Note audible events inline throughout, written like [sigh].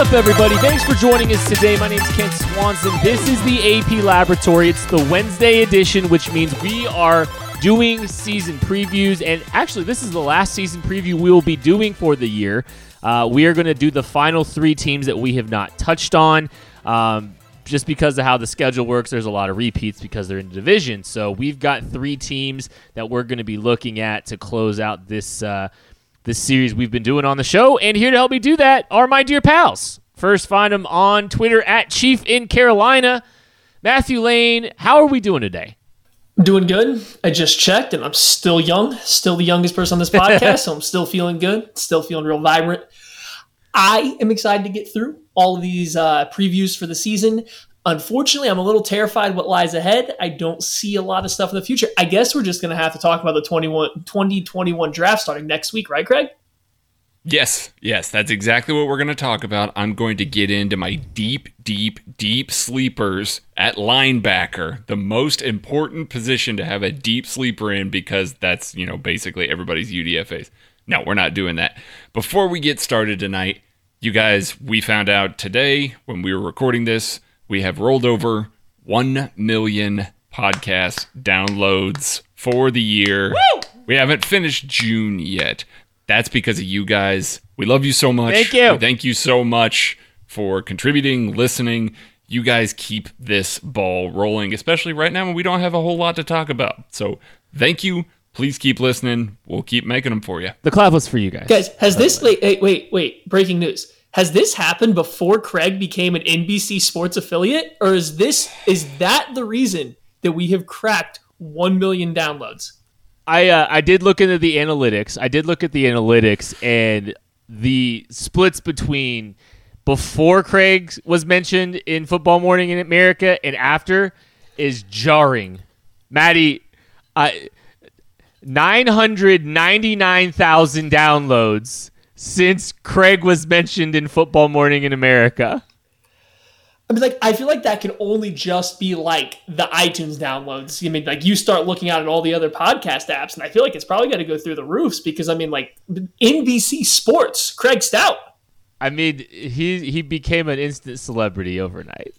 up, everybody? Thanks for joining us today. My name is Kent Swanson. This is the AP Laboratory. It's the Wednesday edition, which means we are doing season previews. And actually, this is the last season preview we will be doing for the year. Uh, we are going to do the final three teams that we have not touched on. Um, just because of how the schedule works, there's a lot of repeats because they're in the division. So we've got three teams that we're going to be looking at to close out this uh, this series we've been doing on the show. And here to help me do that are my dear pals. First, find them on Twitter at Chief in Carolina. Matthew Lane, how are we doing today? Doing good. I just checked and I'm still young, still the youngest person on this [laughs] podcast, so I'm still feeling good, still feeling real vibrant. I am excited to get through all of these uh, previews for the season. Unfortunately, I'm a little terrified what lies ahead. I don't see a lot of stuff in the future. I guess we're just going to have to talk about the 21, 2021 draft starting next week, right, Craig? Yes, yes, that's exactly what we're going to talk about. I'm going to get into my deep, deep, deep sleepers at linebacker, the most important position to have a deep sleeper in because that's, you know, basically everybody's UDFAs. No, we're not doing that. Before we get started tonight, you guys, we found out today when we were recording this we have rolled over 1 million podcast downloads for the year. Woo! We haven't finished June yet. That's because of you guys. We love you so much. Thank you. We thank you so much for contributing, listening. You guys keep this ball rolling, especially right now when we don't have a whole lot to talk about. So thank you. Please keep listening. We'll keep making them for you. The clap was for you guys. Guys, has this wait, wait, wait, wait, breaking news. Has this happened before Craig became an NBC Sports affiliate, or is this is that the reason that we have cracked one million downloads? I uh, I did look into the analytics. I did look at the analytics and the splits between before Craig was mentioned in Football Morning in America and after is jarring. Maddie, uh, nine hundred ninety nine thousand downloads since Craig was mentioned in Football Morning in America. I mean, like, I feel like that can only just be like the iTunes downloads. I mean, like, you start looking out at all the other podcast apps, and I feel like it's probably got to go through the roofs because, I mean, like, NBC Sports, Craig Stout. I mean, he he became an instant celebrity overnight.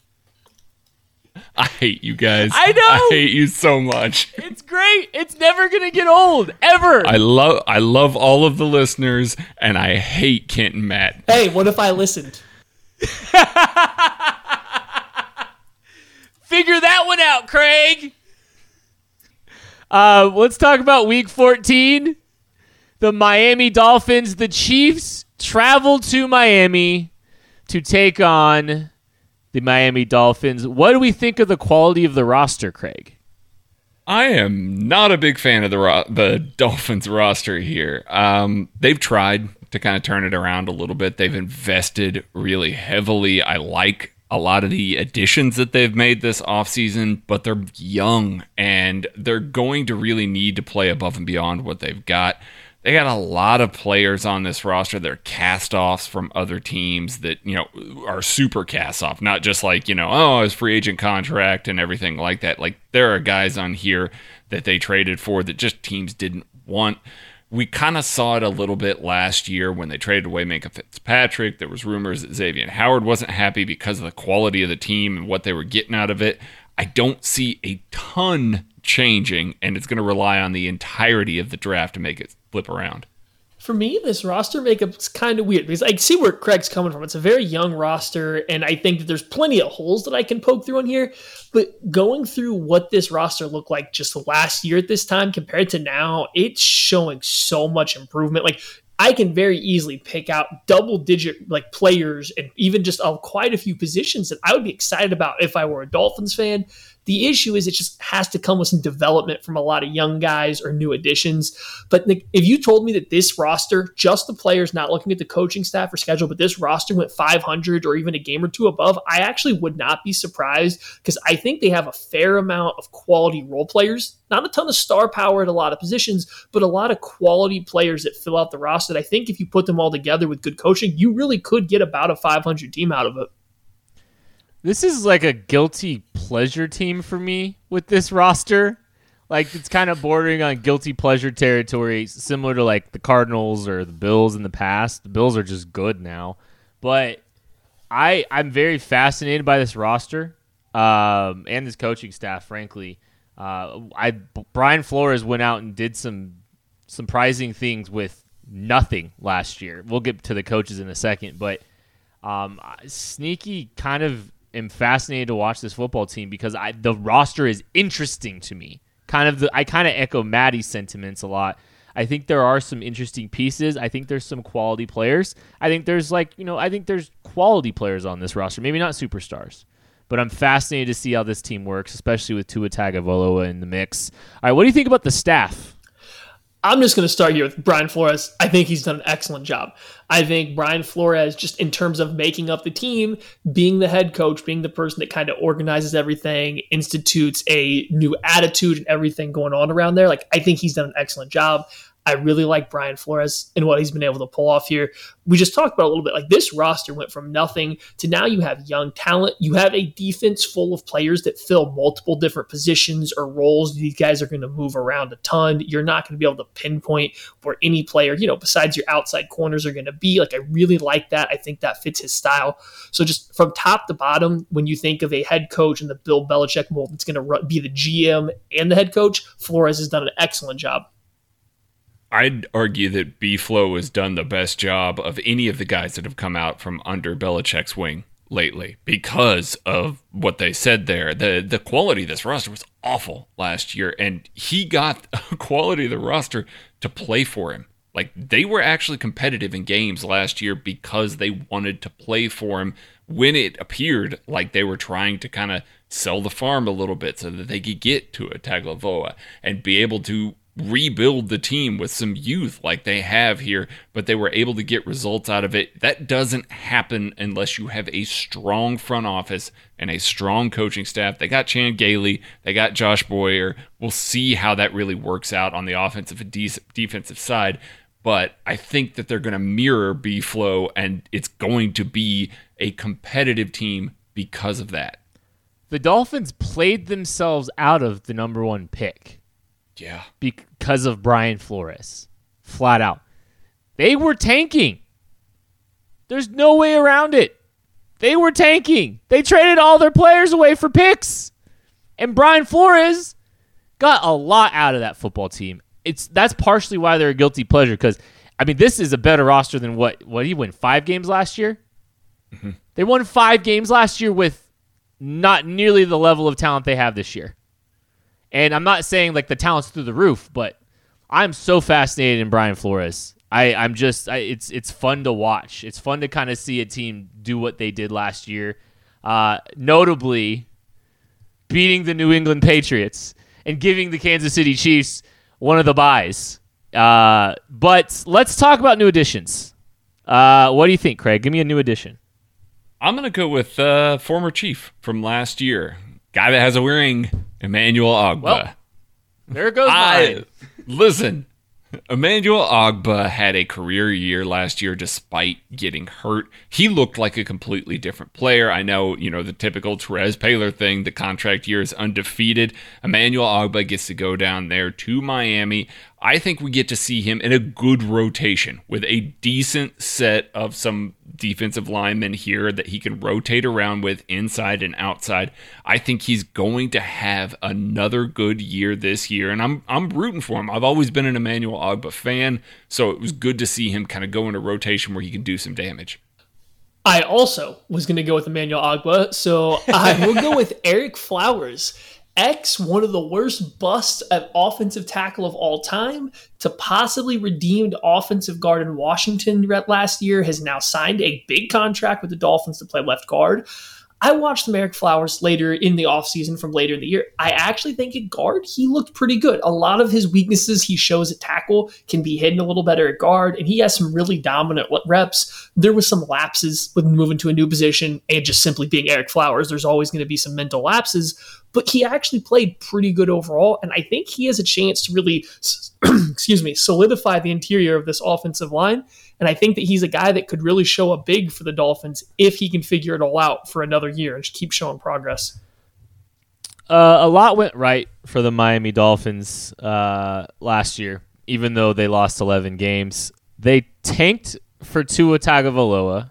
I hate you guys. I know. I hate you so much. It's great. It's never gonna get old ever. I love I love all of the listeners and I hate Kent and Matt. Hey, what if I listened? [laughs] Figure that one out, Craig. Uh, let's talk about Week 14. The Miami Dolphins, the Chiefs travel to Miami to take on the Miami Dolphins. What do we think of the quality of the roster, Craig? I am not a big fan of the ro- the [laughs] Dolphins roster here. Um, they've tried to kind of turn it around a little bit. They've invested really heavily. I like a lot of the additions that they've made this offseason, but they're young and they're going to really need to play above and beyond what they've got. They got a lot of players on this roster that are cast offs from other teams that, you know, are super cast off, not just like, you know, oh, his free agent contract and everything like that. Like, there are guys on here that they traded for that just teams didn't want. We kind of saw it a little bit last year when they traded away Minkah Fitzpatrick. There was rumors that Xavier Howard wasn't happy because of the quality of the team and what they were getting out of it. I don't see a ton changing, and it's going to rely on the entirety of the draft to make it flip around. For me, this roster makeup's kind of weird because I see where Craig's coming from. It's a very young roster, and I think that there's plenty of holes that I can poke through in here. But going through what this roster looked like just last year at this time compared to now, it's showing so much improvement. Like I can very easily pick out double digit like players and even just uh, quite a few positions that I would be excited about if I were a Dolphins fan. The issue is it just has to come with some development from a lot of young guys or new additions. But Nick, if you told me that this roster, just the players, not looking at the coaching staff or schedule, but this roster went 500 or even a game or two above, I actually would not be surprised because I think they have a fair amount of quality role players. Not a ton of star power at a lot of positions, but a lot of quality players that fill out the roster. I think if you put them all together with good coaching, you really could get about a 500 team out of it. This is like a guilty pleasure team for me with this roster. Like it's kind of bordering on guilty pleasure territory, similar to like the Cardinals or the Bills in the past. The Bills are just good now, but I I'm very fascinated by this roster um, and this coaching staff. Frankly, uh, I Brian Flores went out and did some surprising things with nothing last year. We'll get to the coaches in a second, but um, sneaky kind of am fascinated to watch this football team because I, the roster is interesting to me. Kind of the I kind of echo Maddie's sentiments a lot. I think there are some interesting pieces. I think there's some quality players. I think there's like, you know, I think there's quality players on this roster. Maybe not superstars. But I'm fascinated to see how this team works, especially with Tua Tagovailoa in the mix. All right, what do you think about the staff? I'm just going to start here with Brian Flores. I think he's done an excellent job. I think Brian Flores, just in terms of making up the team, being the head coach, being the person that kind of organizes everything, institutes a new attitude and everything going on around there, like I think he's done an excellent job. I really like Brian Flores and what he's been able to pull off here. We just talked about a little bit like this roster went from nothing to now you have young talent. You have a defense full of players that fill multiple different positions or roles. These guys are going to move around a ton. You're not going to be able to pinpoint where any player, you know, besides your outside corners are going to be. Like, I really like that. I think that fits his style. So, just from top to bottom, when you think of a head coach in the Bill Belichick mold that's going to be the GM and the head coach, Flores has done an excellent job. I'd argue that B Flow has done the best job of any of the guys that have come out from under Belichick's wing lately because of what they said there. The the quality of this roster was awful last year, and he got [laughs] quality of the roster to play for him. Like they were actually competitive in games last year because they wanted to play for him when it appeared like they were trying to kind of sell the farm a little bit so that they could get to a Tagovailoa and be able to rebuild the team with some youth like they have here, but they were able to get results out of it. That doesn't happen unless you have a strong front office and a strong coaching staff. They got Chan Gailey, they got Josh Boyer. We'll see how that really works out on the offensive and de- defensive side. But I think that they're going to mirror B Flow, and it's going to be a competitive team because of that. The Dolphins played themselves out of the number one pick yeah. Because of Brian Flores. Flat out. They were tanking. There's no way around it. They were tanking. They traded all their players away for picks. And Brian Flores got a lot out of that football team. It's that's partially why they're a guilty pleasure because I mean this is a better roster than what what he win five games last year. Mm-hmm. They won five games last year with not nearly the level of talent they have this year. And I'm not saying like the talent's through the roof, but I'm so fascinated in Brian Flores. I, I'm just I, it's it's fun to watch. It's fun to kind of see a team do what they did last year, uh, notably beating the New England Patriots and giving the Kansas City Chiefs one of the buys. Uh, but let's talk about new additions. Uh, what do you think, Craig? Give me a new addition. I'm gonna go with uh, former Chief from last year, guy that has a ring Emmanuel Ogbah. Well, there goes I, [laughs] Listen, Emmanuel Ogbah had a career year last year despite getting hurt. He looked like a completely different player. I know, you know, the typical Terez Paylor thing, the contract year is undefeated. Emmanuel Ogbah gets to go down there to Miami. I think we get to see him in a good rotation with a decent set of some defensive linemen here that he can rotate around with inside and outside. I think he's going to have another good year this year, and I'm I'm rooting for him. I've always been an Emmanuel Ogbah fan, so it was good to see him kind of go into rotation where he can do some damage. I also was going to go with Emmanuel Ogbah, so I will go with Ereck Flowers. X, one of the worst busts at offensive tackle of all time, to possibly redeemed offensive guard in Washington last year, has now signed a big contract with the Dolphins to play left guard. I watched the Ereck Flowers later in the offseason from later in the year. I actually think at guard, he looked pretty good. A lot of his weaknesses he shows at tackle can be hidden a little better at guard, and he has some really dominant reps. There was some lapses with moving to a new position and just simply being Ereck Flowers. There's always going to be some mental lapses, but he actually played pretty good overall. And I think he has a chance to really, [clears throat] excuse me, solidify the interior of this offensive line. And I think that he's a guy that could really show up big for the Dolphins if he can figure it all out for another year and keep showing progress. Uh, a lot went right for the Miami Dolphins uh, last year, even though they lost 11 games. They tanked for Tua Tagovailoa,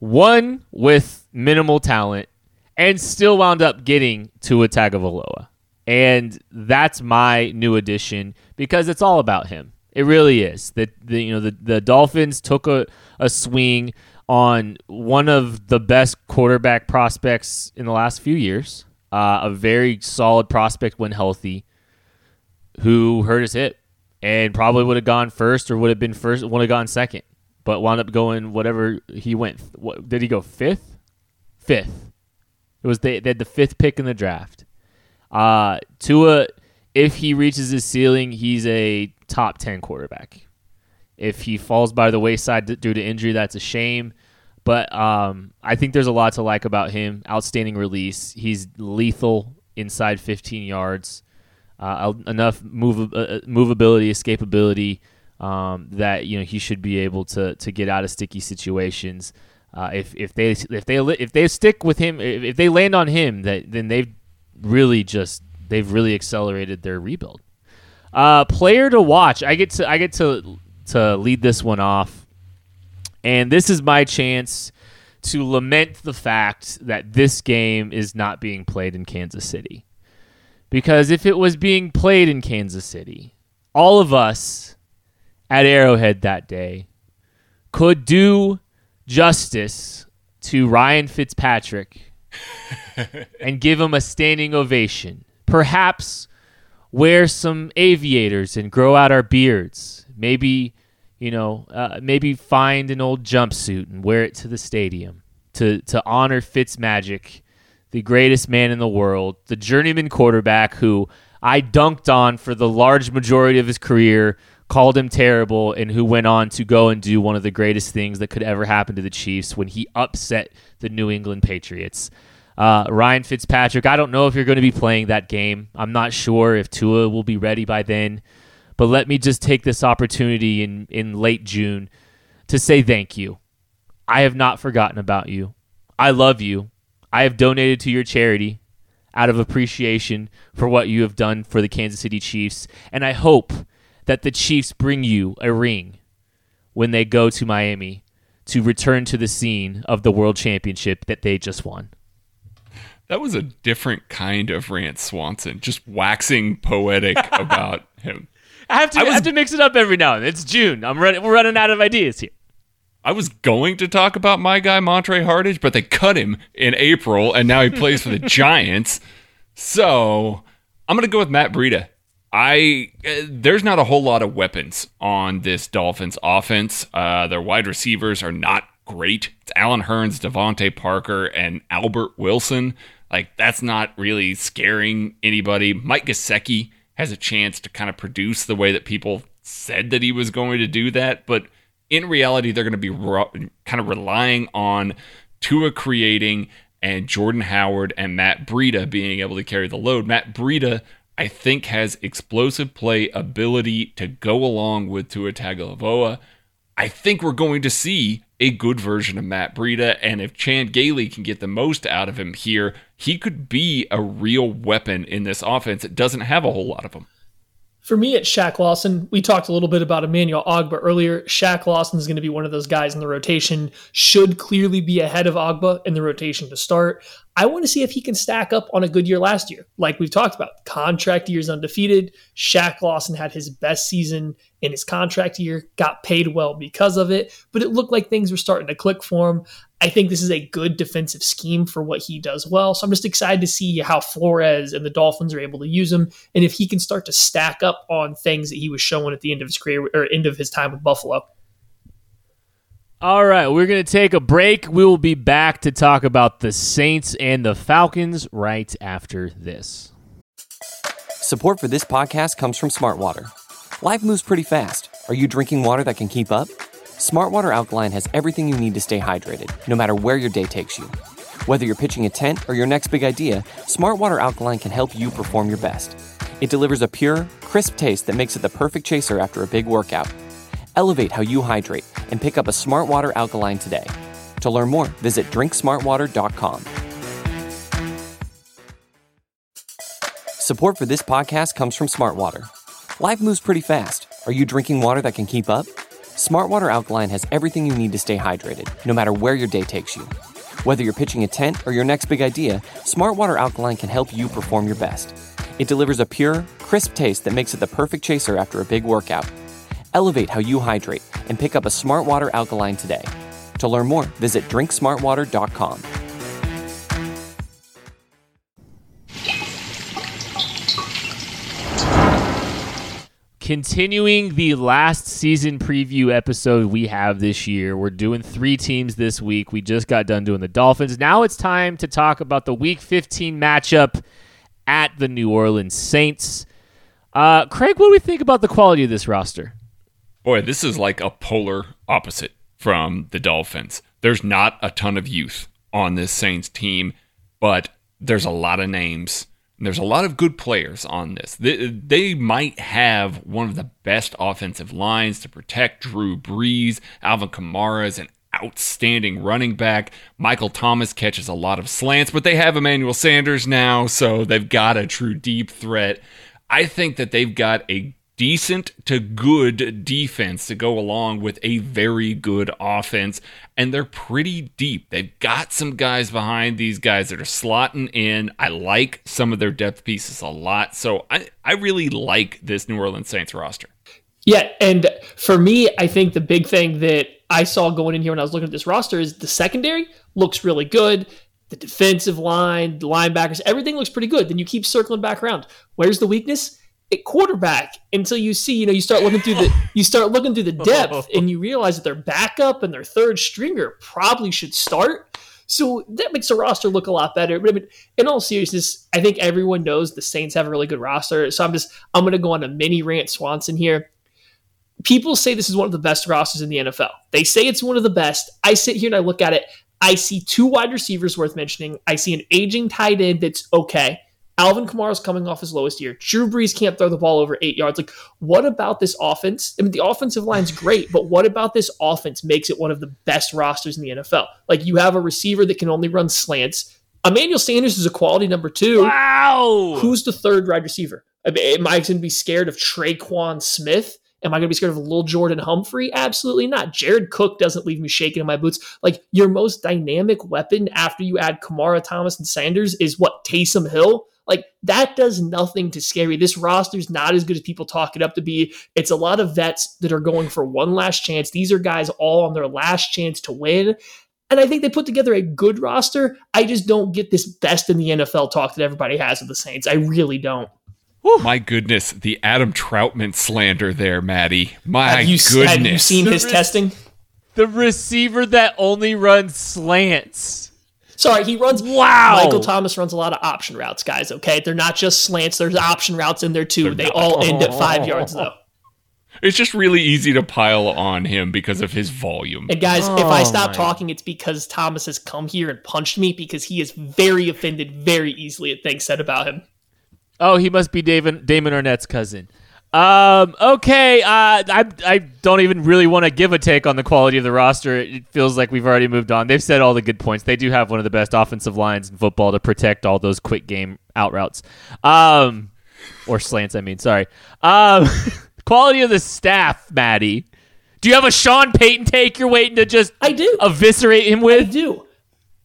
won with minimal talent, and still wound up getting Tua Tagovailoa. And that's my new addition because it's all about him. It really is. That the you know the, the Dolphins took a, a swing on one of the best quarterback prospects in the last few years. Uh, a very solid prospect when healthy, who hurt his hip and probably would have gone first or would have been first, would have gone second, but wound up going whatever he went. What did he go fifth? Fifth. It was they, they had the fifth pick in the draft. Uh, Tua, if he reaches his ceiling, he's a top 10 quarterback. If he falls by the wayside due to injury, that's a shame. But um, I think there's a lot to like about him. Outstanding release. He's lethal inside 15 yards. Uh, enough move, uh, movability, escapability um, that you know he should be able to to get out of sticky situations. Uh, if if they if they if they stick with him, if, if they land on him, that then they've really just they've really accelerated their rebuild. Uh, player to watch. I get to I get to to lead this one off, and this is my chance to lament the fact that this game is not being played in Kansas City. Because if it was being played in Kansas City, all of us at Arrowhead that day could do justice to Ryan Fitzpatrick [laughs] and give him a standing ovation. Perhaps wear some aviators and grow out our beards. Maybe, you know, uh, maybe find an old jumpsuit and wear it to the stadium to to honor Fitzmagic, the greatest man in the world, the journeyman quarterback who I dunked on for the large majority of his career, called him terrible, and who went on to go and do one of the greatest things that could ever happen to the Chiefs when he upset the New England Patriots. Uh, Ryan Fitzpatrick, I don't know if you're going to be playing that game. I'm not sure if Tua will be ready by then. But let me just take this opportunity in, in late June to say thank you. I have not forgotten about you. I love you. I have donated to your charity out of appreciation for what you have done for the Kansas City Chiefs. And I hope that the Chiefs bring you a ring when they go to Miami to return to the scene of the world championship that they just won. That was a different kind of Rance Swanson, just waxing poetic [laughs] about him. I have to I, was, I have to mix it up every now and then. It's June. I'm running. We're running out of ideas here. I was going to talk about my guy Montre Hartage, but they cut him in April, and now he plays for the [laughs] Giants. So I'm gonna go with Matt Breida. I uh, there's not a whole lot of weapons on this Dolphins offense. Uh, their wide receivers are not great. It's Allen Hurns, DeVante Parker, and Albert Wilson. Like that's not really scaring anybody. Mike Gesicki has a chance to kind of produce the way that people said that he was going to do that, but in reality, they're going to be re- kind of relying on Tua creating and Jordan Howard and Matt Breida being able to carry the load. Matt Breida, I think, has explosive play ability to go along with Tua Tagovailoa. I think we're going to see a good version of Matt Breida. And if Chan Gailey can get the most out of him here, he could be a real weapon in this offense. It doesn't have a whole lot of them. For me, it's Shaq Lawson. We talked a little bit about Emmanuel Ogbah earlier. Shaq Lawson is going to be one of those guys in the rotation. Should clearly be ahead of Ogbah in the rotation to start. I want to see if he can stack up on a good year last year. Like we've talked about, contract years undefeated. Shaq Lawson had his best season in his contract year, got paid well because of it, but it looked like things were starting to click for him. I think this is a good defensive scheme for what he does well. So I'm just excited to see how Flores and the Dolphins are able to use him and if he can start to stack up on things that he was showing at the end of his career or end of his time with Buffalo. All right, we're going to take a break. We will be back to talk about the Saints and the Falcons right after this. Support for this podcast comes from Smartwater. Life moves pretty fast. Are you drinking water that can keep up? Smartwater Alkaline has everything you need to stay hydrated, no matter where your day takes you. Whether you're pitching a tent or your next big idea, Smartwater Alkaline can help you perform your best. It delivers a pure, crisp taste that makes it the perfect chaser after a big workout. Elevate how you hydrate and pick up a Smart Water Alkaline today. To learn more, visit drinksmartwater.com. Support for this podcast comes from Smartwater. Life moves pretty fast. Are you drinking water that can keep up? Smartwater Alkaline has everything you need to stay hydrated, no matter where your day takes you. Whether you're pitching a tent or your next big idea, Smartwater Alkaline can help you perform your best. It delivers a pure, crisp taste that makes it the perfect chaser after a big workout. Elevate how you hydrate and pick up a Smart Water Alkaline today. To learn more, visit drinksmartwater.com. Continuing the last season preview episode we have this year, we're doing three teams this week. We just got done doing the Dolphins. Now it's time to talk about the Week 15 matchup at the New Orleans Saints. Uh, Craig, what do we think about the quality of this roster? Boy, this is like a polar opposite from the Dolphins. There's not a ton of youth on this Saints team, but there's a lot of names And there's a lot of good players on this. They, they, might have one of the best offensive lines to protect Drew Brees. Alvin Kamara is an outstanding running back. Michael Thomas catches a lot of slants, but they have Emmanuel Sanders now, so they've got a true deep threat. I think that they've got a decent to good defense to go along with a very good offense. And they're pretty deep. They've got some guys behind these guys that are slotting in. I like some of their depth pieces a lot. So I, I really like this New Orleans Saints roster. Yeah. And for me, I think the big thing that I saw going in here when I was looking at this roster is the secondary looks really good the defensive line, the linebackers, everything looks pretty good. Then you keep circling back around. Where's the weakness? At quarterback until you see, you know, you start looking through the [laughs] you start looking through the depth oh. and you realize that their backup and their third stringer probably should start. So that makes the roster look a lot better. But I mean, in all seriousness, I think everyone knows the Saints have a really good roster. So I'm just I'm gonna go on a mini rant Swanson here. People say this is one of the best rosters in the NFL. They say it's one of the best. I sit here and I look at it. I see two wide receivers worth mentioning. I see an aging tight end that's okay. Alvin Kamara's coming off his lowest year. Drew Brees can't throw the ball over eight yards. Like, what about this offense? I mean, the offensive line's [laughs] great, but what about this offense makes it one of the best rosters in the NFL? Like, you have a receiver that can only run slants. Emmanuel Sanders is a quality number two. Wow. Who's the third wide receiver? Am I going to be scared of Tre'Quan Smith? Am I going to be scared of Little Lil'Jordan Humphrey? Absolutely not. Jared Cook doesn't leave me shaking in my boots. Like your most dynamic weapon after you add Kamara, Thomas, and Sanders is what Taysom Hill. Like that does nothing to scare you. This roster's not as good as people talk it up to be. It's a lot of vets that are going for one last chance. These are guys all on their last chance to win. And I think they put together a good roster. I just don't get this best in the NFL talk that everybody has of the Saints. I really don't. Whew. My goodness, the Adam Trautman slander there, Maddie. My have you, goodness. Have you seen his testing? The receiver that only runs slants. Sorry, he runs. Wow. Michael Thomas runs a lot of option routes, guys. Okay, they're not just slants. There's option routes in there too. They're they not. all end at five [laughs] yards though. It's just really easy to pile on him because of his volume. And guys, oh, if I stop my. talking, it's because Thomas has come here and punched me because he is very offended very easily at things said about him. Oh, he must be David, Damon Arnette's cousin. Um, okay, uh, I, I don't even really want to give a take on the quality of the roster. It feels like we've already moved on. They've said all the good points. They do have one of the best offensive lines in football to protect all those quick game out routes. Um, or slants, I mean, sorry. Um, [laughs] quality of the staff, Maddie. Do you have a Sean Payton take you're waiting to just I do eviscerate him with? I do.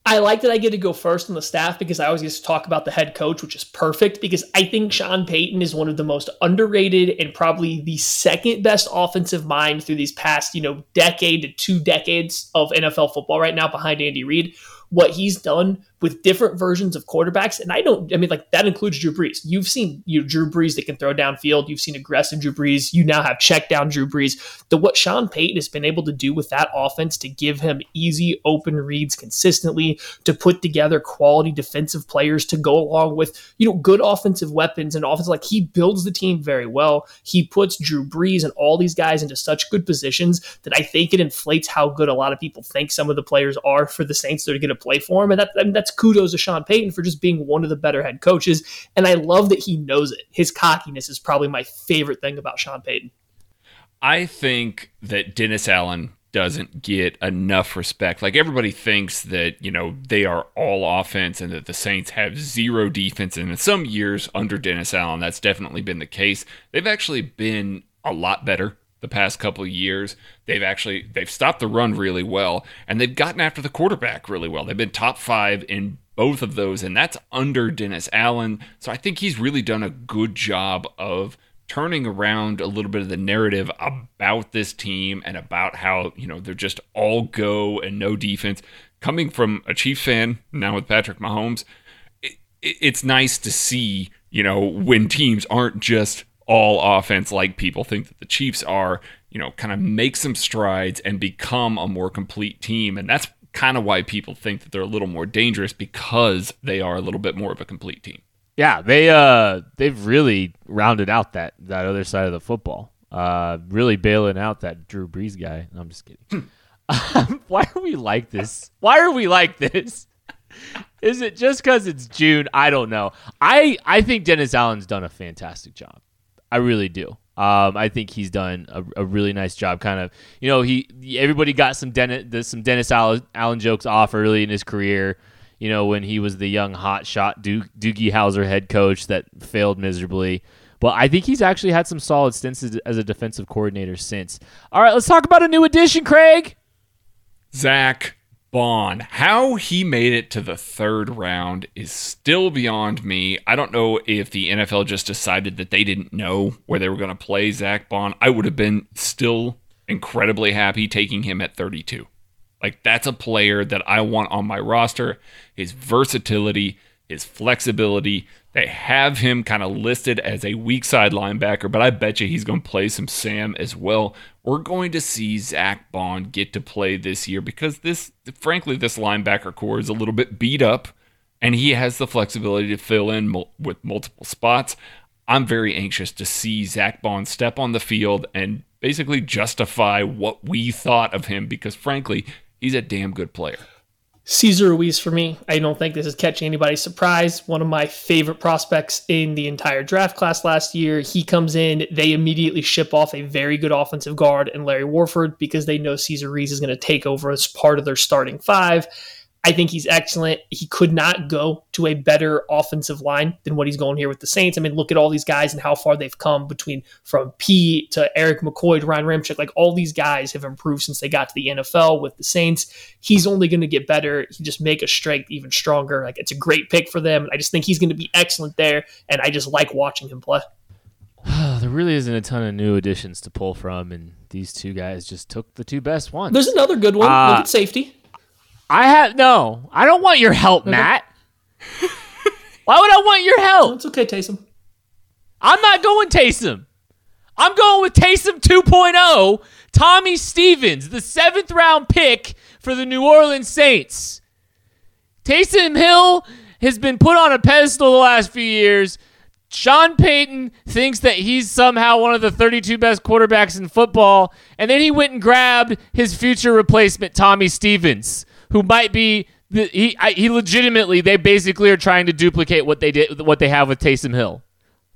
I like that I get to go first on the staff because I always get to talk about the head coach, which is perfect because I think Sean Payton is one of the most underrated and probably the second best offensive mind through these past, you know, decade to two decades of NFL football right now behind Andy Reid. What he's done with different versions of quarterbacks. And I don't, I mean, like that includes Drew Brees. You've seen you know, Drew Brees that can throw downfield. You've seen aggressive Drew Brees. You now have check down Drew Brees. The what Sean Payton has been able to do with that offense to give him easy open reads consistently, to put together quality defensive players to go along with, you know, good offensive weapons and offense. Like he builds the team very well. He puts Drew Brees and all these guys into such good positions that I think it inflates how good a lot of people think some of the players are for the Saints that are going to play for him. And that, I mean, that's kudos to Sean Payton for just being one of the better head coaches. And I love that he knows it. His cockiness is probably my favorite thing about Sean Payton. I think that Dennis Allen doesn't get enough respect. Like everybody thinks that, you know, they are all offense and that the Saints have zero defense. And in some years under Dennis Allen, that's definitely been the case. They've actually been a lot better the past couple years. They've actually they've stopped the run really well and they've gotten after the quarterback really well. They've been top 5 in both of those and that's under Dennis Allen. So I think he's really done a good job of turning around a little bit of the narrative about this team and about how, you know, they're just all go and no defense. Coming from a Chiefs fan now with Patrick Mahomes, it, it's nice to see, you know, when teams aren't just all offense like people think that the Chiefs are, you know, kind of make some strides and become a more complete team. And that's kind of why people think that they're a little more dangerous because they are a little bit more of a complete team. Yeah, they uh they've really rounded out that that other side of the football. Uh really bailing out that Drew Brees guy. No, I'm just kidding. [laughs] Why are we like this? Why are we like this? Is it just because it's June? I don't know. I I think Dennis Allen's done a fantastic job. I really do. Um, I think he's done a, a, really nice job. Kind of, you know, he everybody got some Dennis some Dennis Allen, jokes off early in his career. You know, when he was the young hot shot Duke, Doogie Howser head coach that failed miserably. But I think he's actually had some solid stints as a defensive coordinator since. All right, let's talk about a new addition, Craig. Zach Baun. How he made it to the third round is still beyond me. I don't know if the NFL just decided that they didn't know where they were going to play Zach Baun. I would have been still incredibly happy taking him at 32. Like, that's a player that I want on my roster. His versatility, his flexibility. They have him kind of listed as a weak side linebacker, but I bet you he's going to play some Sam as well. We're going to see Zach Baun get to play this year because this, frankly, this linebacker core is a little bit beat up, and he has the flexibility to fill in mul- with multiple spots. I'm very anxious to see Zach Baun step on the field and basically justify what we thought of him because, frankly, he's a damn good player. Cesar Ruiz for me. I don't think this is catching anybody's surprise. One of my favorite prospects in the entire draft class last year. He comes in, they immediately ship off a very good offensive guard and Larry Warford because they know Cesar Ruiz is going to take over as part of their starting five. I think he's excellent. He could not go to a better offensive line than what he's going here with the Saints. I mean, look at all these guys and how far they've come between from P to Erik McCoy to Ryan Ramczyk. Like all these guys have improved since they got to the NFL with the Saints. He's only going to get better. He just make a strength even stronger. Like it's a great pick for them. I just think he's going to be excellent there, and I just like watching him play. [sighs] there really isn't a ton of new additions to pull from, and these two guys just took the two best ones. There's another good one. Uh, look at safety. I have no. I don't want your help, okay. Matt. Why would I want your help? it's okay, Taysom. I'm not going Taysom. I'm going with Taysom 2.0. Tommy Stevens, the seventh round pick for the New Orleans Saints. Taysom Hill has been put on a pedestal the last few years. Sean Payton thinks that he's somehow one of the 32 best quarterbacks in football, and then he went and grabbed his future replacement, Tommy Stevens who might be the, he I, he legitimately they basically are trying to duplicate what they did what they have with Taysom Hill.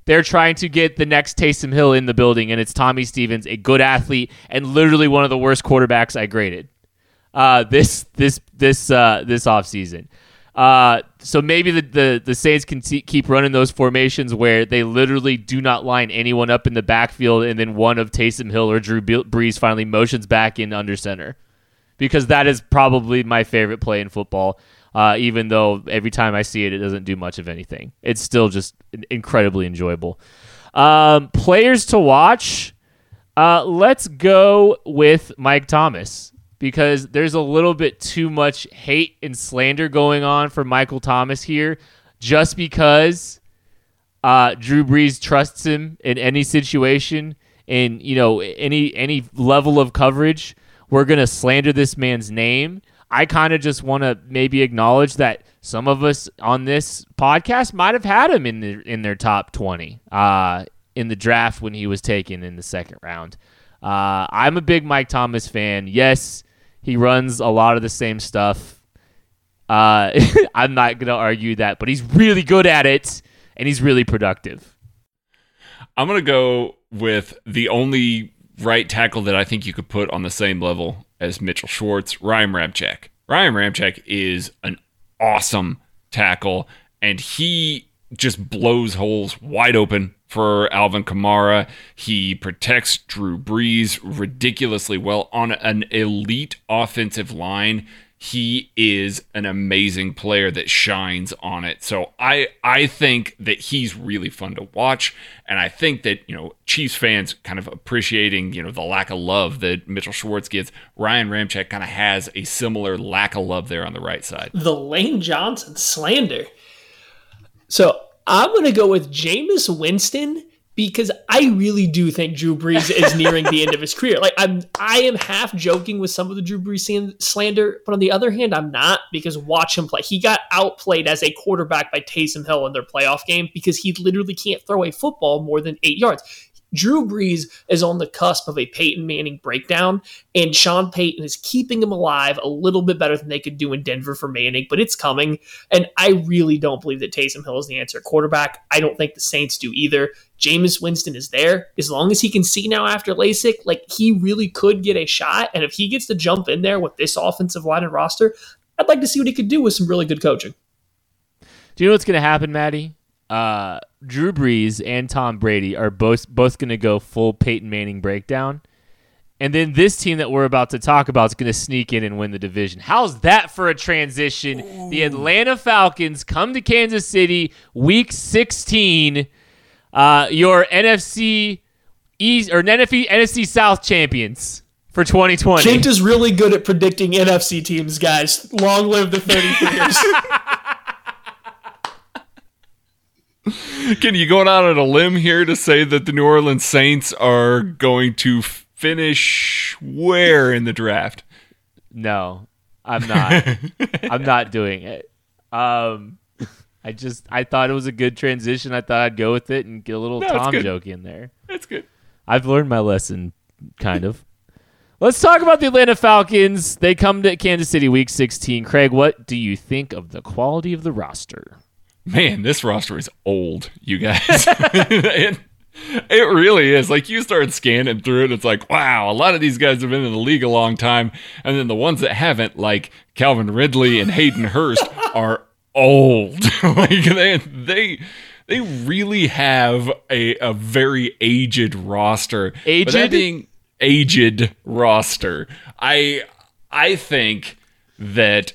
They're trying to get the next Taysom Hill in the building, and it's Tommy Stevens, a good athlete and literally one of the worst quarterbacks I graded uh, this this this uh, this offseason. Uh, so maybe the, the, the Saints can keep running those formations where they literally do not line anyone up in the backfield, and then one of Taysom Hill or Drew Brees finally motions back in under center because that is probably my favorite play in football. Uh, even though every time I see it, it doesn't do much of anything. It's still just incredibly enjoyable. Um, players to watch. Uh, let's go with Mike Thomas. because there's a little bit too much hate and slander going on for Michael Thomas here just because uh, Drew Brees trusts him in any situation and you know any any level of coverage we're going to slander this man's name. I kind of just want to maybe acknowledge that some of us on this podcast might have had him in the, in their top 20 uh, in the draft when he was taken in the second round. Uh, I'm a big Mike Thomas fan. Yes, he runs a lot of the same stuff. Uh, [laughs] I'm not going to argue that, but he's really good at it and he's really productive. I'm going to go with the only right tackle that I think you could put on the same level as Mitchell Schwartz, Ryan Ramczyk. Ryan Ramczyk is an awesome tackle, and he just blows holes wide open for Alvin Kamara. He protects Drew Brees ridiculously well on an elite offensive line he is an amazing player that shines on it. So I I think that he's really fun to watch, and I think that you know Chiefs fans kind of appreciating you know the lack of love that Mitchell Schwartz gets. Ryan Ramczyk kind of has a similar lack of love there on the right side. The Lane Johnson slander. So I'm going to go with Jameis Winston because I really do think Drew Brees is [laughs] nearing the end of his career. Like I'm, I am half joking with some of the Drew Brees slander, but on the other hand, I'm not because watch him play. He got outplayed as a quarterback by Taysom Hill in their playoff game because he literally can't throw a football more than eight yards. Drew Brees is on the cusp of a Peyton Manning breakdown, and Sean Payton is keeping him alive a little bit better than they could do in Denver for Manning, but it's coming. And I really don't believe that Taysom Hill is the answer quarterback. I don't think the Saints do either. Jameis Winston is there. As long as he can see now after LASIK, like he really could get a shot. And if he gets to jump in there with this offensive line and roster, I'd like to see what he could do with some really good coaching. Do you know what's going to happen, Maddie? Uh, Drew Brees and Tom Brady are both both going to go full Peyton Manning breakdown. And then this team that we're about to talk about is going to sneak in and win the division. How's that for a transition? Ooh. The Atlanta Falcons come to Kansas City week 16. Uh, your NFC East or NFC, NFC South champions for 2020. Kent is really good at predicting NFC teams, guys. Long live the 30 years. [laughs] Can you go out on a limb here to say that the New Orleans Saints are going to finish where in the draft? No, I'm not. [laughs] I'm not doing it. Um, I just I thought it was a good transition. I thought I'd go with it and get a little no, Tom joke in there. That's good. I've learned my lesson, kind of. Let's talk about the Atlanta Falcons. They come to Kansas City week 16. Craig, what do you think of the quality of the roster? Man, this roster is old, you guys. [laughs] it, it really is. Like you start scanning through it, it's like, wow, a lot of these guys have been in the league a long time. And then the ones that haven't, like Calvin Ridley and Hayden Hurst, [laughs] are old. [laughs] like they they they really have a, a very aged roster. Aged being aged roster. I I think that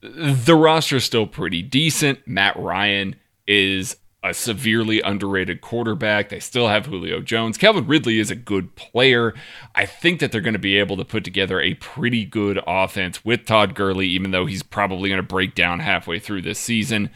the roster is still pretty decent. Matt Ryan is a severely underrated quarterback. They still have Julio Jones. Calvin Ridley is a good player. I think that they're going to be able to put together a pretty good offense with Todd Gurley, even though he's probably going to break down halfway through this season.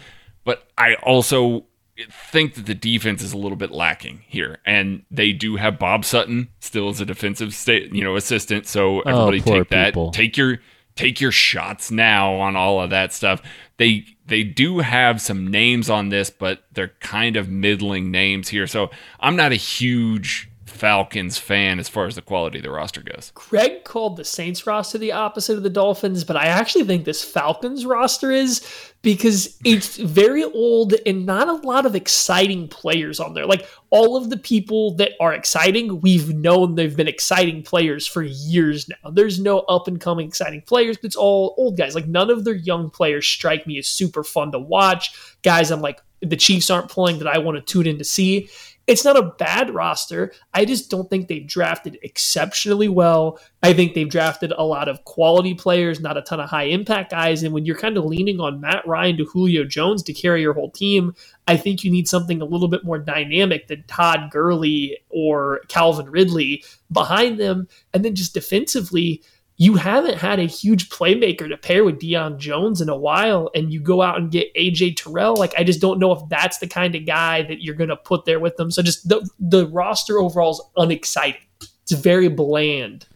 But I also think that the defense is a little bit lacking here, and they do have Bob Sutton still as a defensive state, you know, assistant. So oh, everybody oh, take that. People. Take your take your shots now on all of that stuff. They they do have some names on this, but they're kind of middling names here. So I'm not a huge Falcons fan as far as the quality of the roster goes. Greg called the Saints roster the opposite of the Dolphins, but I actually think this Falcons roster is because it's very old and not a lot of exciting players on there. Like all of the people that are exciting, we've known they've been exciting players for years now. There's no up and coming exciting players. It's all old guys. Like none of their young players strike me as super fun to watch. Guys, I'm like, the Chiefs aren't playing that I want to tune in to see. It's not a bad roster. I just don't think they've drafted exceptionally well. I think they've drafted a lot of quality players, not a ton of high impact guys. And when you're kind of leaning on Matt Ryan to Julio Jones to carry your whole team, I think you need something a little bit more dynamic than Todd Gurley or Calvin Ridley behind them. And then just defensively, you haven't had a huge playmaker to pair with Deion Jones in a while, and you go out and get AJ Terrell. Like, I just don't know if that's the kind of guy that you're going to put there with them. So, just the, the roster overall is unexciting. It's very bland.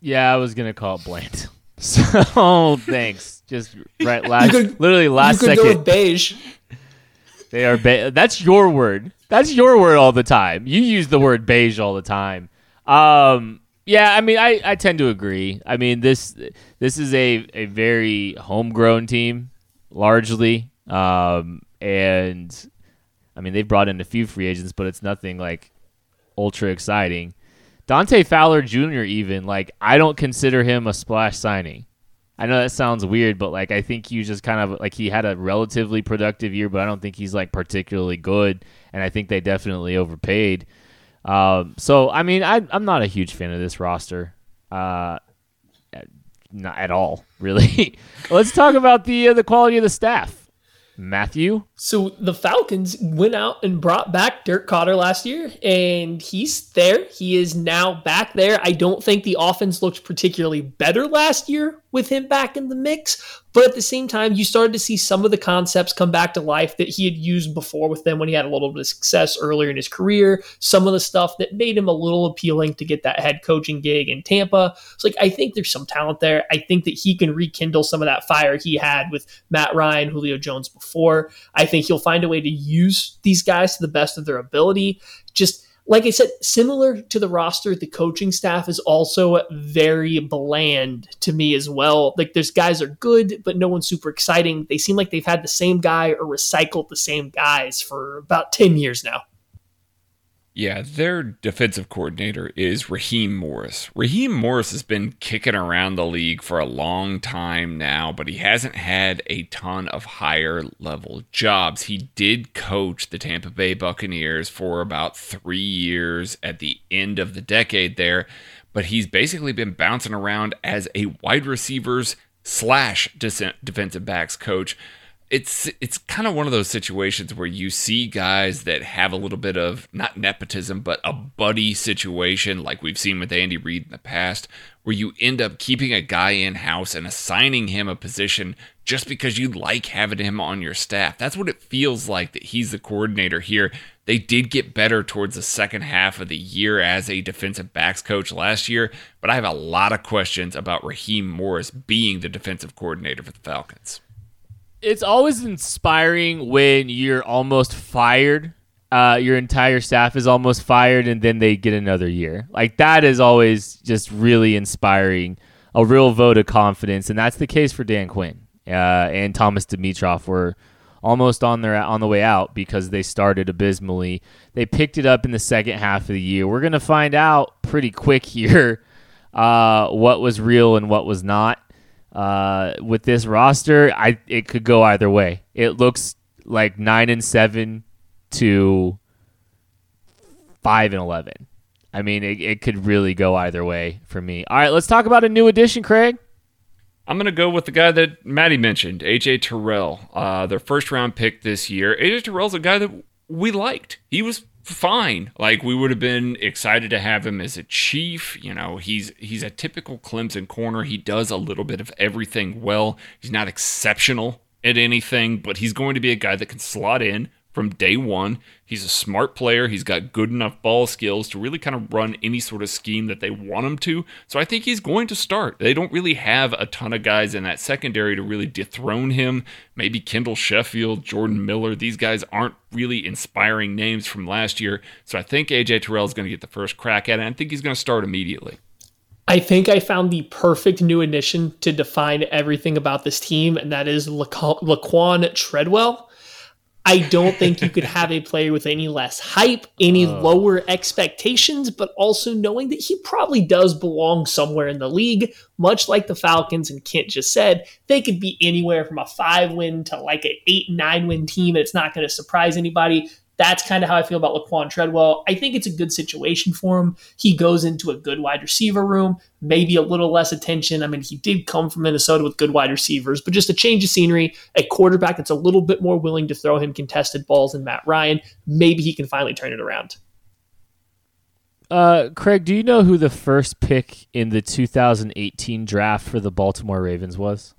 Yeah, I was going to call it bland. [laughs] So, thanks. Just right last, could, literally last second. Beige. [laughs] They are beige. That's your word. That's your word all the time. You use the word beige all the time. Um, yeah, I mean, I, I tend to agree. I mean this this is a, a very homegrown team, largely, um, and I mean they've brought in a few free agents, but it's nothing like ultra exciting. Dante Fowler Jr. even like I don't consider him a splash signing. I know that sounds weird, but like I think you just kind of like he had a relatively productive year, but I don't think he's like particularly good, and I think they definitely overpaid. Um, so I mean, I, am not a huge fan of this roster, uh, not at all, really. [laughs] Let's talk about the uh, the quality of the staff. Matthew? So the Falcons went out and brought back Dirk Koetter last year, and he's there. He is now back there. I don't think the offense looked particularly better last year with him back in the mix, but at the same time, you started to see some of the concepts come back to life that he had used before with them when he had a little bit of success earlier in his career. Some of the stuff that made him a little appealing to get that head coaching gig in Tampa. So, like, I think there's some talent there. I think that he can rekindle some of that fire he had with Matt Ryan, Julio Jones before. I think he'll find a way to use these guys to the best of their ability. Just like I said, similar to the roster, the coaching staff is also very bland to me as well. Like there's guys are good, but no one's super exciting. They seem like they've had the same guy or recycled the same guys for about 10 years now. Yeah, their defensive coordinator is Raheem Morris. Raheem Morris has been kicking around the league for a long time now, but he hasn't had a ton of higher level jobs. He did coach the Tampa Bay Buccaneers for about three years at the end of the decade there, but he's basically been bouncing around as a wide receivers slash defensive backs coach it's it's kind of one of those situations where you see guys that have a little bit of not nepotism but a buddy situation like we've seen with Andy Reid in the past where you end up keeping a guy in house and assigning him a position just because you like having him on your staff. That's what it feels like that he's the coordinator here. They did get better towards the second half of the year as a defensive backs coach last year, but I have a lot of questions about Raheem Morris being the defensive coordinator for the Falcons it's always inspiring when you're almost fired. Uh, your entire staff is almost fired, and then they get another year. Like that is always just really inspiring. A real vote of confidence, and that's the case for Dan Quinn uh, and Thomas Dimitroff. Were almost on their on the way out because they started abysmally. They picked it up in the second half of the year. We're gonna find out pretty quick [laughs] here uh, what was real and what was not. Uh, with this roster, I it could go either way. It looks like nine and seven to five and eleven. I mean, it, it could really go either way for me. All right, let's talk about a new addition, Craig. I'm going to go with the guy that Maddie mentioned, AJ Terrell, uh, their first round pick this year. AJ Terrell's a guy that we liked. He was fine. Like we would have been excited to have him as a chief. You know, he's he's a typical Clemson corner. He does a little bit of everything well. He's not exceptional at anything, but he's going to be a guy that can slot in, from day one. He's a smart player. He's got good enough ball skills to really kind of run any sort of scheme that they want him to. So I think he's going to start. They don't really have a ton of guys in that secondary to really dethrone him. Maybe Kendall Sheffield, Jordan Miller. These guys aren't really inspiring names from last year. So I think AJ Terrell is going to get the first crack at it. I think he's going to start immediately. I think I found the perfect new addition to define everything about this team, and that is Laquon Treadwell. I don't think you could have a player with any less hype, any uh, lower expectations, but also knowing that he probably does belong somewhere in the league, much like the Falcons and Kent just said, they could be anywhere from a five win to like an eight, nine win team, and it's not going to surprise anybody. That's kind of how I feel about Laquon Treadwell. I think it's a good situation for him. He goes into a good wide receiver room, maybe a little less attention. I mean, he did come from Minnesota with good wide receivers, but just a change of scenery, a quarterback that's a little bit more willing to throw him contested balls than Matt Ryan. Maybe he can finally turn it around. Uh, Craig, do you know who the first pick in the 2018 draft for the Baltimore Ravens was?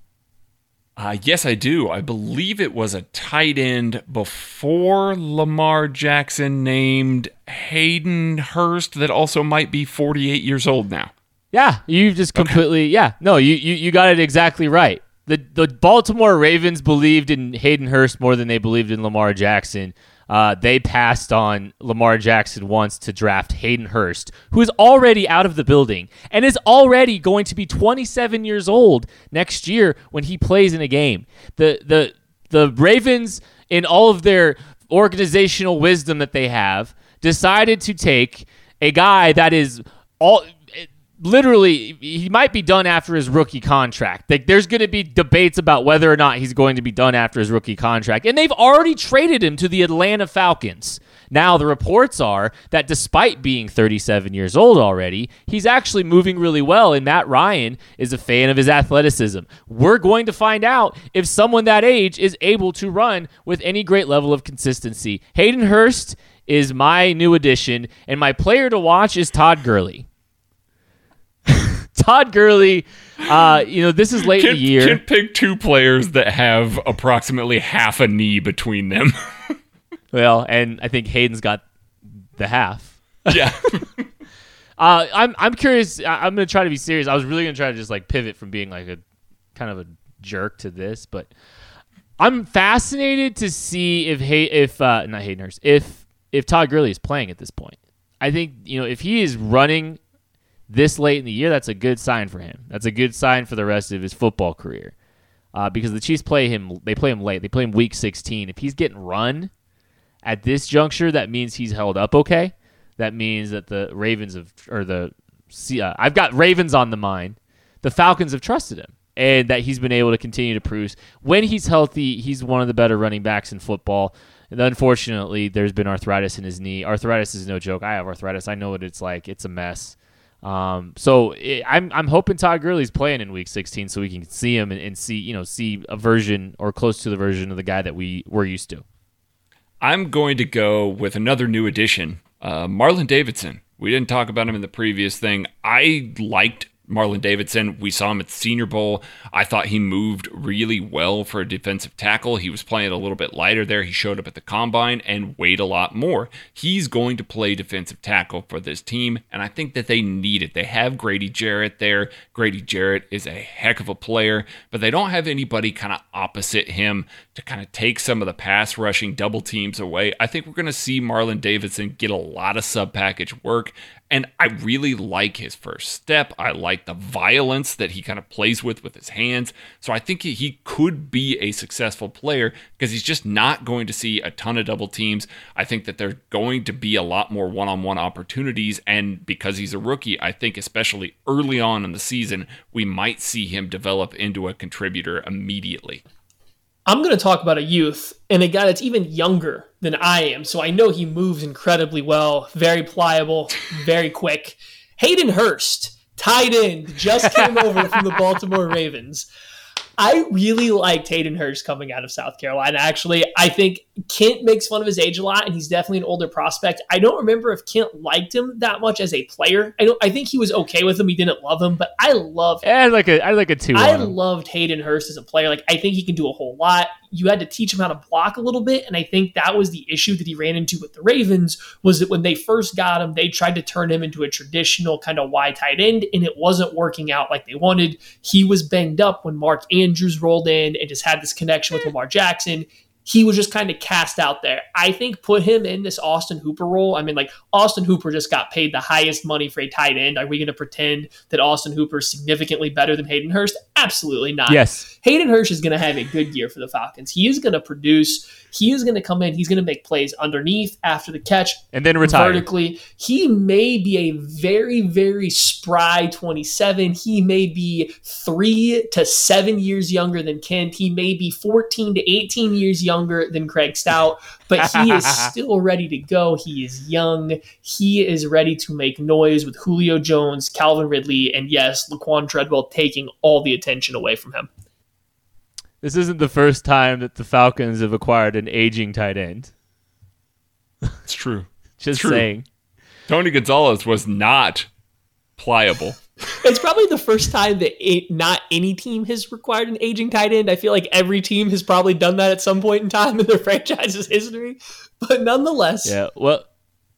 Uh, yes, I do. I believe it was a tight end before Lamar Jackson named Hayden Hurst that also might be 48 years old now. Yeah, you just completely okay. yeah. No, you, you you got it exactly right. The the Baltimore Ravens believed in Hayden Hurst more than they believed in Lamar Jackson. Uh, they passed on Lamar Jackson once to draft Hayden Hurst, who is already out of the building and is already going to be 27 years old next year when he plays in a game. The the the Ravens, in all of their organizational wisdom that they have, decided to take a guy that is all literally he might be done after his rookie contract. Like there's going to be debates about whether or not he's going to be done after his rookie contract. And they've already traded him to the Atlanta Falcons. Now the reports are that despite being 37 years old already, he's actually moving really well and Matt Ryan is a fan of his athleticism. We're going to find out if someone that age is able to run with any great level of consistency. Hayden Hurst is my new addition and my player to watch is Todd Gurley. Todd Gurley, uh, you know, this is late can, in the year. Can pick two players that have approximately half a knee between them. [laughs] well, and I think Hayden's got the half. Yeah. [laughs] uh, I'm I'm curious. I'm gonna try to be serious. I was really gonna try to just like pivot from being like a kind of a jerk to this, but I'm fascinated to see if Hay if uh, not Hayden Hurst if if Todd Gurley is playing at this point. I think you know if he is running this late in the year, that's a good sign for him. That's a good sign for the rest of his football career. Uh, because the Chiefs play him, they play him late. They play him week 16. If he's getting run at this juncture, that means he's held up okay. That means that the Ravens have, or the, uh, I've got Ravens on the mind. The Falcons have trusted him and that he's been able to continue to produce. When he's healthy, he's one of the better running backs in football. And unfortunately, there's been arthritis in his knee. Arthritis is no joke. I have arthritis. I know what it's like. It's a mess. Um, so it, I'm I'm hoping Todd Gurley's playing in Week 16 so we can see him and, and, see you know see a version or close to the version of the guy that we were used to. I'm going to go with another new addition, uh, Marlon Davidson. We didn't talk about him in the previous thing. I liked Marlon Davidson. We saw him at the Senior Bowl. I thought he moved really well for a defensive tackle. He was playing a little bit lighter there. He showed up at the combine and weighed a lot more. He's going to play defensive tackle for this team, and I think that they need it. They have Grady Jarrett there. Grady Jarrett is a heck of a player, but they don't have anybody kind of opposite him to kind of take some of the pass rushing double teams away. I think we're going to see Marlon Davidson get a lot of sub package work. And I really like his first step. I like the violence that he kind of plays with with his hands. So I think he could be a successful player because he's just not going to see a ton of double teams. I think that there's going to be a lot more one on one opportunities. And because he's a rookie, I think especially early on in the season, we might see him develop into a contributor immediately. I'm going to talk about a youth and a guy that's even younger than I am. So I know he moves incredibly well, very pliable, very quick. Hayden Hurst, tight end, just came over from the Baltimore Ravens. I really liked Hayden Hurst coming out of South Carolina. Actually, I think Kent makes fun of his age a lot, and he's definitely an older prospect. I don't remember if Kent liked him that much as a player. I don't. I think he was okay with him. He didn't love him, but I love. I like a. I like a two. I loved Hayden Hurst as a player. Like I think he can do a whole lot. You had to teach him how to block a little bit, and I think that was the issue that he ran into with the Ravens. Was that when they first got him, they tried to turn him into a traditional kind of wide tight end, and it wasn't working out like they wanted. He was banged up when Mark Andrews rolled in and just had this connection with Lamar Jackson he was just kind of cast out there. I think put him in this Austin Hooper role. I mean, like Austin Hooper just got paid the highest money for a tight end. Are we going to pretend that Austin Hooper is significantly better than Hayden Hurst? Absolutely not. Yes. Hayden Hurst is going to have a good year for the Falcons. He is going to produce. He is going to come in. He's going to make plays underneath, after the catch, and then retire vertically. He may be a very, very spry 27. He may be three to seven years younger than Kent. He may be 14 to 18 years younger than Craig Stout, but he is [laughs] still ready to go. He is young. He is ready to make noise with Julio Jones, Calvin Ridley, and yes, Laquon Treadwell taking all the attention away from him. This isn't the first time that the Falcons have acquired an aging tight end. It's true. [laughs] Just true. saying. Tony Gonzalez was not pliable. It's probably the first time that it, not any team has required an aging tight end. I feel like every team has probably done that at some point in time in their [laughs] franchise's history. But nonetheless, Yeah. Well,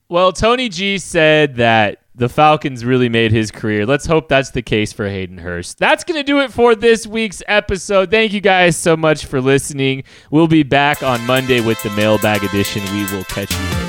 well, Tony G said that the Falcons really made his career. Let's hope that's the case for Hayden Hurst. That's going to do it for this week's episode. Thank you guys so much for listening. We'll be back on Monday with the mailbag edition. We will catch you later.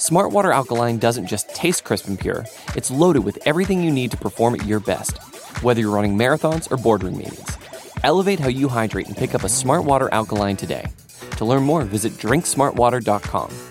Smartwater Alkaline doesn't just taste crisp and pure, it's loaded with everything you need to perform at your best, whether you're running marathons or boardroom meetings. Elevate how you hydrate and pick up a Smartwater Alkaline today. To learn more, visit drinksmartwater.com.